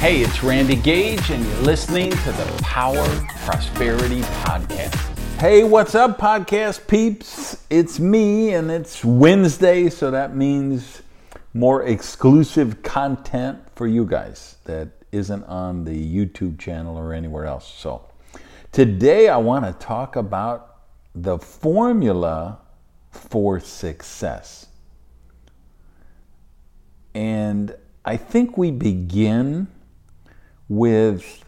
Hey, it's Randy Gage, and you're listening to the Power Prosperity Podcast. Hey, what's up, podcast peeps? It's me, and it's Wednesday, so that means more exclusive content for you guys that isn't on the YouTube channel or anywhere else. So, today I want to talk about the formula for success. And I think we begin with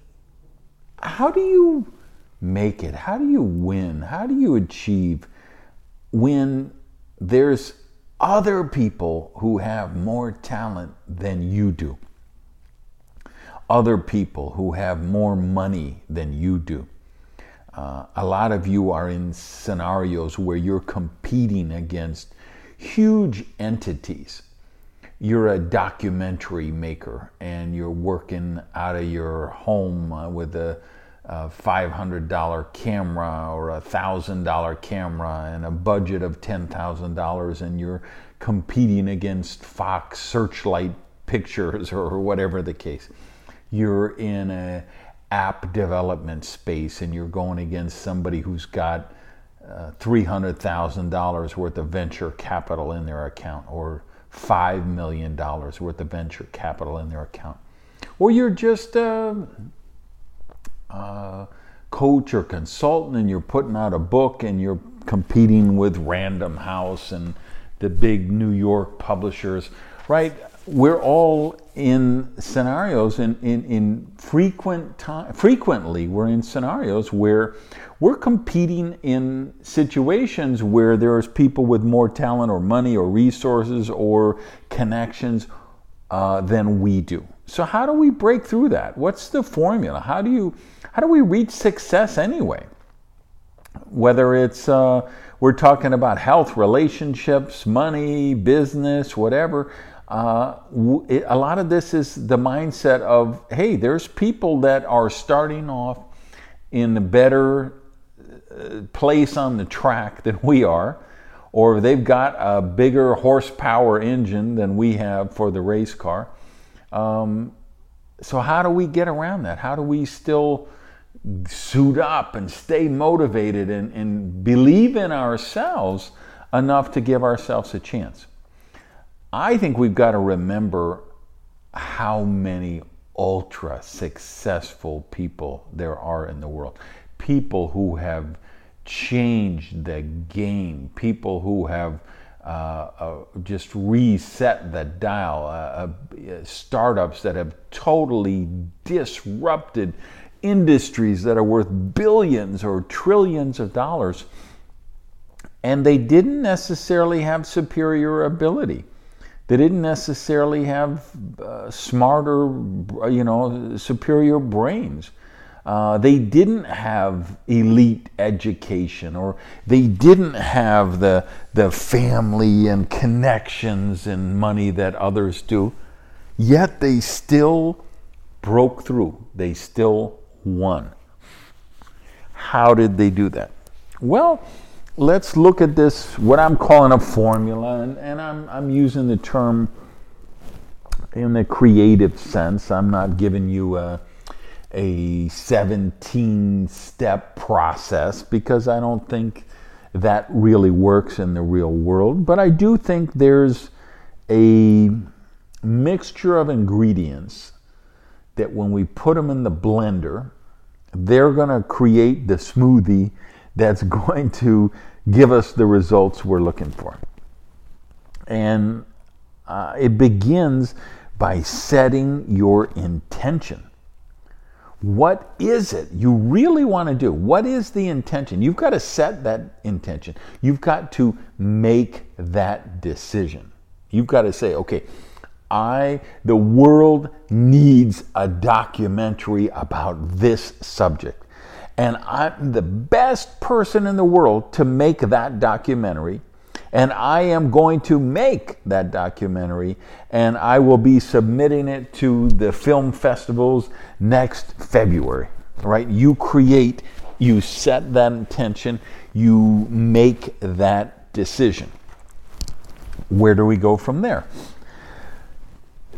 how do you make it? How do you win? How do you achieve when there's other people who have more talent than you do? Other people who have more money than you do. Uh, a lot of you are in scenarios where you're competing against huge entities you're a documentary maker and you're working out of your home uh, with a, a $500 camera or a $1,000 camera and a budget of $10,000 and you're competing against Fox Searchlight pictures or whatever the case. You're in a app development space and you're going against somebody who's got uh, $300,000 worth of venture capital in their account or $5 million worth of venture capital in their account. Or you're just a, a coach or consultant and you're putting out a book and you're competing with Random House and the big New York publishers, right? We're all in scenarios in, in, in frequent time frequently we're in scenarios where we're competing in situations where there's people with more talent or money or resources or connections uh, than we do. So how do we break through that? What's the formula? How do you how do we reach success anyway? Whether it's uh, we're talking about health, relationships, money, business, whatever. Uh, a lot of this is the mindset of hey, there's people that are starting off in a better place on the track than we are, or they've got a bigger horsepower engine than we have for the race car. Um, so, how do we get around that? How do we still suit up and stay motivated and, and believe in ourselves enough to give ourselves a chance? I think we've got to remember how many ultra successful people there are in the world. People who have changed the game, people who have uh, uh, just reset the dial, uh, uh, startups that have totally disrupted industries that are worth billions or trillions of dollars. And they didn't necessarily have superior ability. They didn't necessarily have uh, smarter, you know, superior brains. Uh, they didn't have elite education or they didn't have the, the family and connections and money that others do, yet they still broke through. They still won. How did they do that? Well, let's look at this, what I'm calling a formula, and, and I'm, I'm using the term in the creative sense. I'm not giving you a a 17 step process because I don't think that really works in the real world. But I do think there's a mixture of ingredients that when we put them in the blender, they're going to create the smoothie that's going to give us the results we're looking for. And uh, it begins by setting your intention. What is it you really want to do? What is the intention? You've got to set that intention. You've got to make that decision. You've got to say, okay, I, the world needs a documentary about this subject. And I'm the best person in the world to make that documentary and I am going to make that documentary and I will be submitting it to the film festivals next February. Right? You create, you set that intention, you make that decision. Where do we go from there?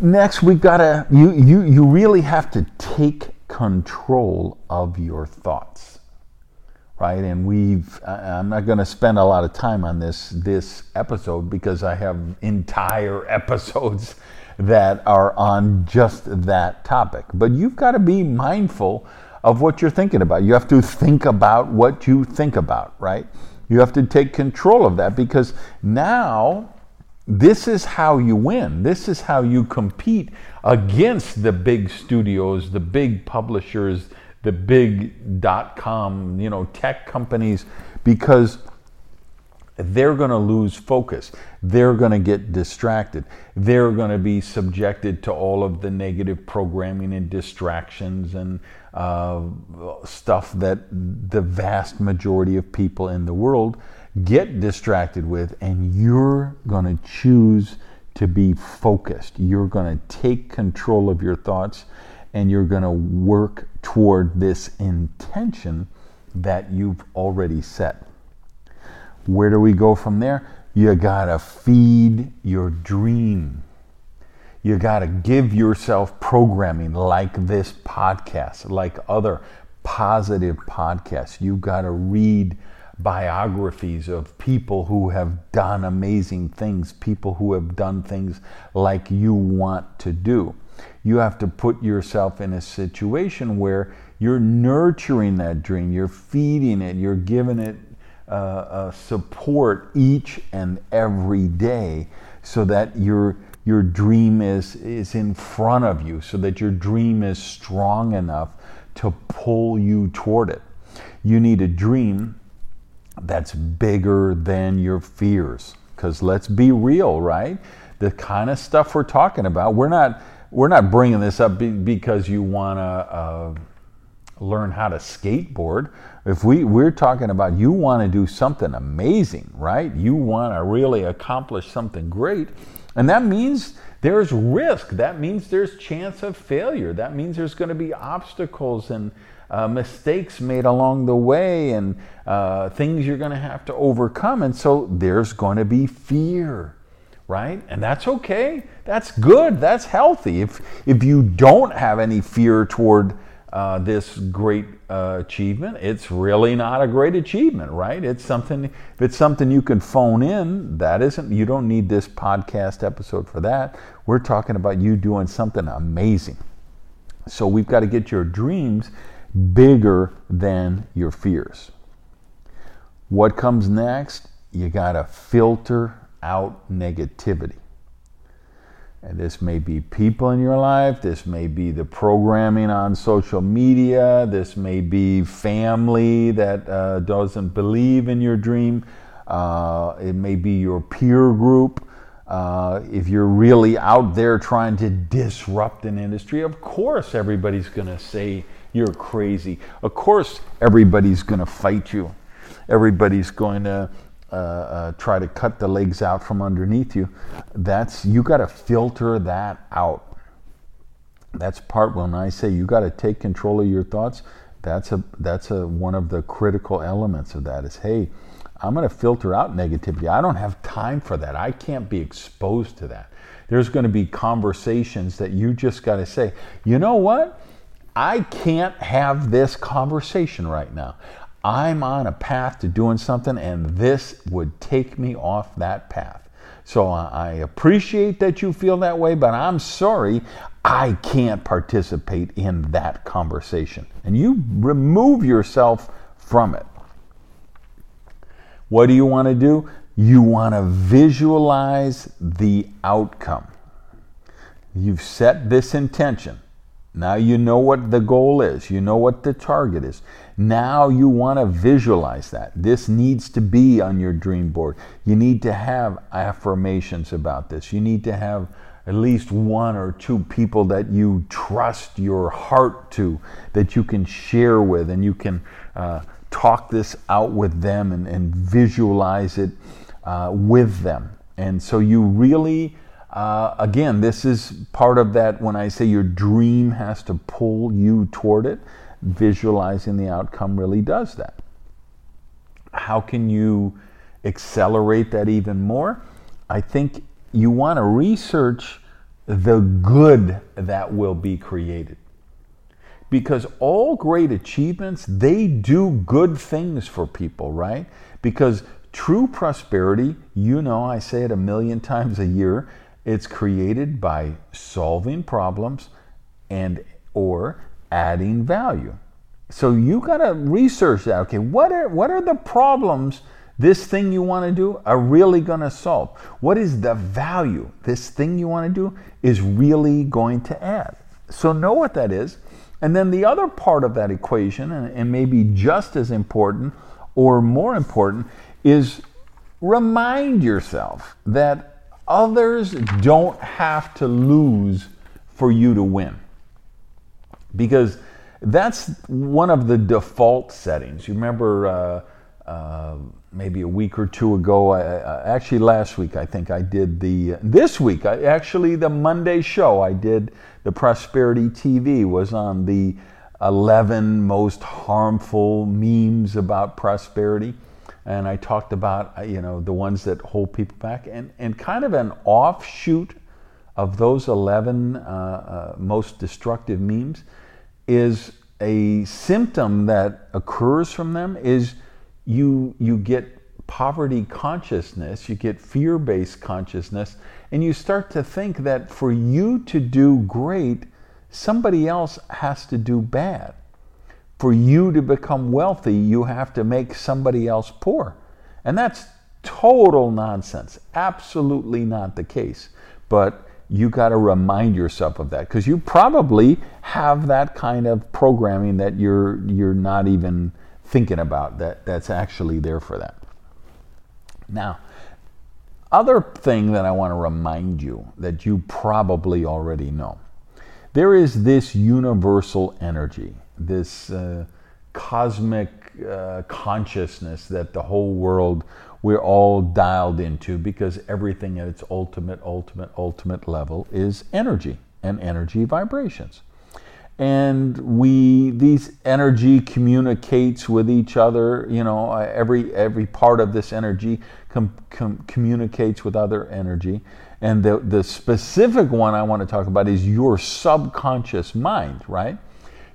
next we gotta you you you really have to take control of your thoughts right? And we've i'm not going to spend a lot of time on this this episode because i have entire episodes that are on just that topic. But you've got to be mindful of what you're thinking about. You have to think about what you think about right? You have to take control of that because now this is how you win. This is how you compete against the big studios, the big publishers, the big dot com, you know, tech companies, because they're going to lose focus. They're going to get distracted. They're going to be subjected to all of the negative programming and distractions and uh, stuff that the vast majority of people in the world get distracted with, and you're going to choose to be focused. You're going to take control of your thoughts and you're going to work toward this intention that you've already set. Where do we go from there? You got to feed your dream. You got to give yourself programming like this podcast, like other positive podcasts. You got to read biographies of people who have done amazing things, people who have done things like you want to do. You have to put yourself in a situation where you're nurturing that dream, you're feeding it, you're giving it uh, uh, support each and every day so that your your dream is is in front of you so that your dream is strong enough to pull you toward it you need a dream that's bigger than your fears. Because let's be real, right? The kind of stuff we're talking about, we're not we're not bringing this up because you want to uh, learn how to skateboard. If we we're talking about you want to do something amazing, right? You want to really accomplish something great, and that means there's risk. That means there's chance of failure. That means there's going to be obstacles and uh, mistakes made along the way and uh, things you're going to have to overcome. And so there's going to be fear, right? And that's okay. That's good. That's healthy. If, if you don't have any fear toward uh, this great uh, achievement, it's really not a great achievement, right? It's something, if it's something you can phone in, that isn't, you don't need this podcast episode for that. We're talking about you doing something amazing. So we've got to get your dreams bigger than your fears. What comes next? You got to filter out negativity. And this may be people in your life, this may be the programming on social media, this may be family that uh, doesn't believe in your dream, uh, it may be your peer group. Uh, if you're really out there trying to disrupt an industry, of course everybody's going to say you're crazy. Of course, everybody's going to fight you. Everybody's going to uh, uh, try to cut the legs out from underneath you. That's you got to filter that out. That's part when I say you got to take control of your thoughts. That's a that's a one of the critical elements of that is hey, I'm going to filter out negativity. I don't have time for that. I can't be exposed to that. There's going to be conversations that you just got to say, you know what? I can't have this conversation right now. I'm on a path to doing something, and this would take me off that path. So I appreciate that you feel that way, but I'm sorry, I can't participate in that conversation. And you remove yourself from it. What do you want to do? You want to visualize the outcome. You've set this intention. Now you know what the goal is, you know what the target is. Now you want to visualize that. This needs to be on your dream board. You need to have affirmations about this. You need to have at least one or two people that you trust your heart to, that you can share with, and you can uh, talk this out with them and, and visualize it uh, with them. And so you really uh, again, this is part of that when I say your dream has to pull you toward it, visualizing the outcome really does that. How can you accelerate that even more? I think you want to research the good that will be created. Because all great achievements, they do good things for people, right? Because true prosperity, you know, I say it a million times a year, it's created by solving problems and or adding value. So you got to research that. Okay, what are what are the problems this thing you want to do are really going to solve? What is the value this thing you want to do is really going to add? So know what that is. And then the other part of that equation, and, and maybe just as important or more important, is remind yourself that others don't have to lose for you to win. Because that's one of the default settings. You remember uh, uh, maybe a week or two ago, I, actually last week, I think I did the, this week, I, actually the Monday show, I did the Prosperity TV was on the 11 most harmful memes about prosperity. And I talked about, uh, you know, the ones that hold people back and, and kind of an offshoot of those 11 uh, uh, most destructive memes is a symptom that occurs from them is you you get poverty consciousness, you get fear-based consciousness, and you start to think that for you to do great, somebody else has to do bad. For you to become wealthy, you have to make somebody else poor. And that's total nonsense. Absolutely not the case. But you got to remind yourself of that because you probably have that kind of programming that you're you're not even thinking about that that's actually there for that. Now, other thing that I want to remind you that you probably already know. There is this universal energy, this uh, cosmic uh, consciousness that the whole world we're all dialed into because everything at its ultimate, ultimate, ultimate level is energy and energy vibrations. And we, these energy communicates with each other. You know, every every part of this energy com, com, communicates with other energy. And the the specific one I want to talk about is your subconscious mind, right?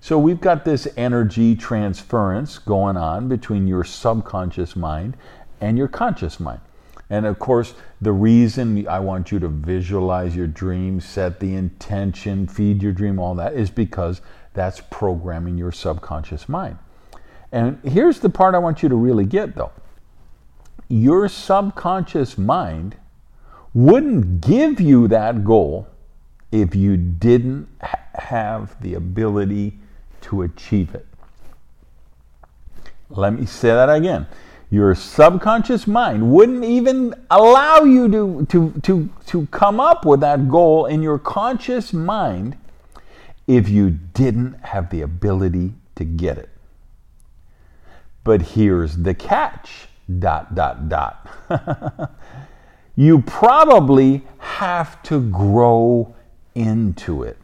So we've got this energy transference going on between your subconscious mind and your conscious mind. And of course, the reason I want you to visualize your dream, set the intention, feed your dream, all that is because that's programming your subconscious mind. And here's the part I want you to really get though your subconscious mind wouldn't give you that goal if you didn't ha- have the ability to achieve it. Let me say that again your subconscious mind wouldn't even allow you to, to, to, to come up with that goal in your conscious mind if you didn't have the ability to get it. But here's the catch dot, dot, dot. you probably have to grow into it.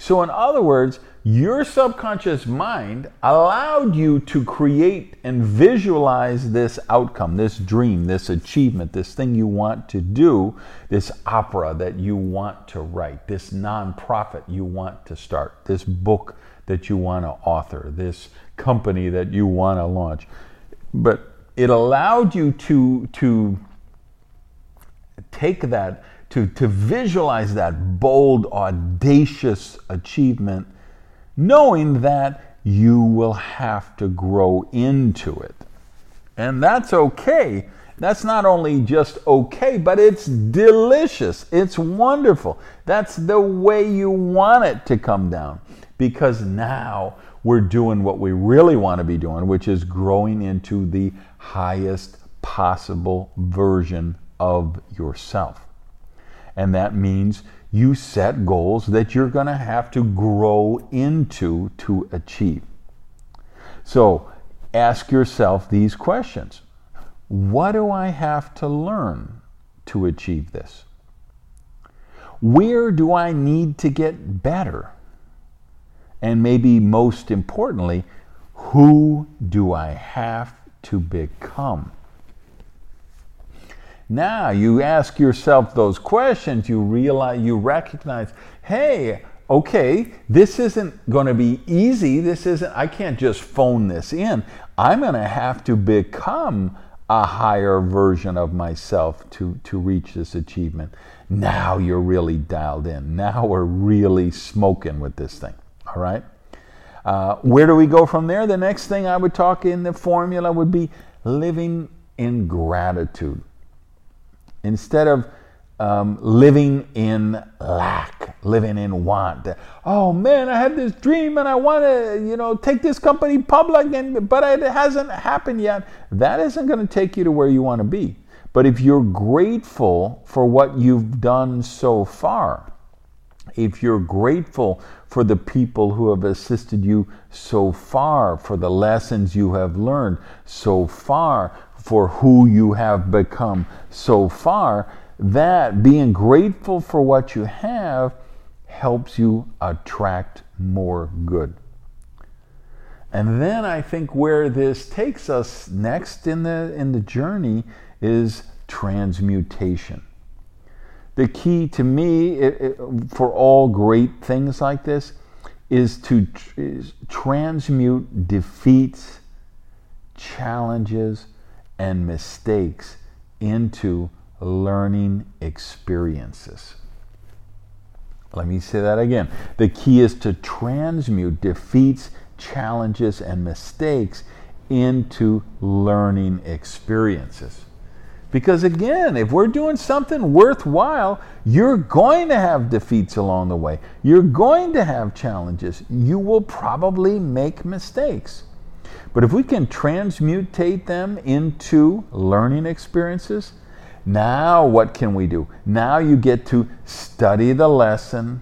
So, in other words, your subconscious mind allowed you to create and visualize this outcome, this dream, this achievement, this thing you want to do, this opera that you want to write, this nonprofit you want to start, this book that you want to author, this company that you want to launch. But it allowed you to, to take that to, to visualize that bold, audacious achievement, knowing that you will have to grow into it. And that's okay. That's not only just okay, but it's delicious. It's wonderful. That's the way you want it to come down. Because now we're doing what we really want to be doing, which is growing into the highest possible version of yourself. And that means you set goals that you're going to have to grow into to achieve. So ask yourself these questions What do I have to learn to achieve this? Where do I need to get better? And maybe most importantly, who do I have to become? Now you ask yourself those questions, you realize, you recognize, hey, okay, this isn't going to be easy. This isn't, I can't just phone this in. I'm going to have to become a higher version of myself to, to reach this achievement. Now you're really dialed in. Now we're really smoking with this thing. All right? Uh, where do we go from there? The next thing I would talk in the formula would be living in gratitude. Instead of um, living in lack, living in want. Oh man, I had this dream and I want to, you know, take this company public, and but it hasn't happened yet. That isn't going to take you to where you want to be. But if you're grateful for what you've done so far, if you're grateful for the people who have assisted you so far, for the lessons you have learned so far, for who you have become so far, that being grateful for what you have helps you attract more good. And then I think where this takes us next in the in the journey is transmutation. The key to me it, it, for all great things like this is to tr- is transmute defeats, challenges, and mistakes into learning experiences. Let me say that again. The key is to transmute defeats, challenges, and mistakes into learning experiences. Because again, if we're doing something worthwhile, you're going to have defeats along the way. You're going to have challenges. You will probably make mistakes. But if we can transmutate them into learning experiences, now, what can we do? Now you get to study the lesson,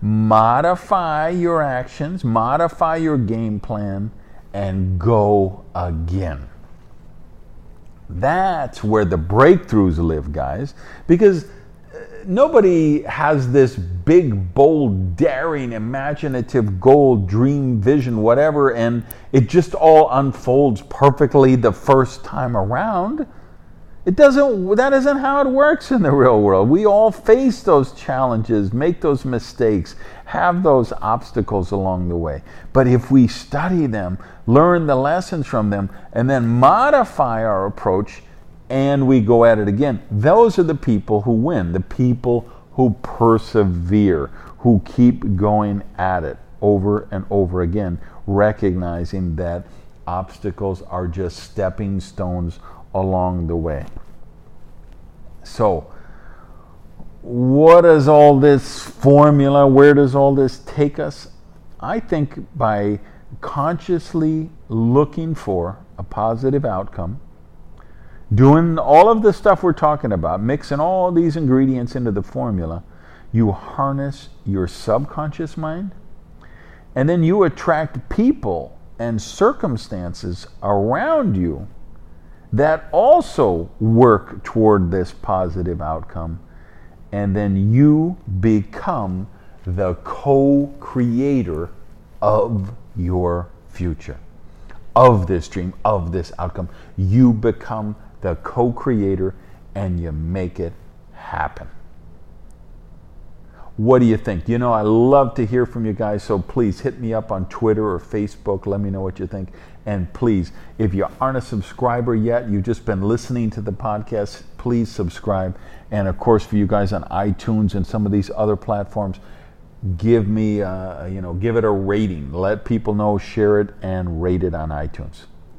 modify your actions, modify your game plan, and go again. That's where the breakthroughs live, guys, because nobody has this big, bold, daring, imaginative goal, dream, vision, whatever, and it just all unfolds perfectly the first time around. It doesn't, that isn't how it works in the real world. We all face those challenges, make those mistakes, have those obstacles along the way. But if we study them, learn the lessons from them, and then modify our approach, and we go at it again, those are the people who win, the people who persevere, who keep going at it over and over again, recognizing that obstacles are just stepping stones along the way. So, what does all this formula, where does all this take us? I think by consciously looking for a positive outcome, doing all of the stuff we're talking about, mixing all these ingredients into the formula, you harness your subconscious mind, and then you attract people and circumstances around you that also work toward this positive outcome. And then you become the co creator of your future, of this dream, of this outcome. You become the co creator and you make it happen. What do you think? You know, I love to hear from you guys, so please hit me up on Twitter or Facebook. Let me know what you think. And please, if you aren't a subscriber yet, you've just been listening to the podcast, please subscribe. And of course, for you guys on iTunes and some of these other platforms, give me, uh, you know, give it a rating. Let people know, share it, and rate it on iTunes.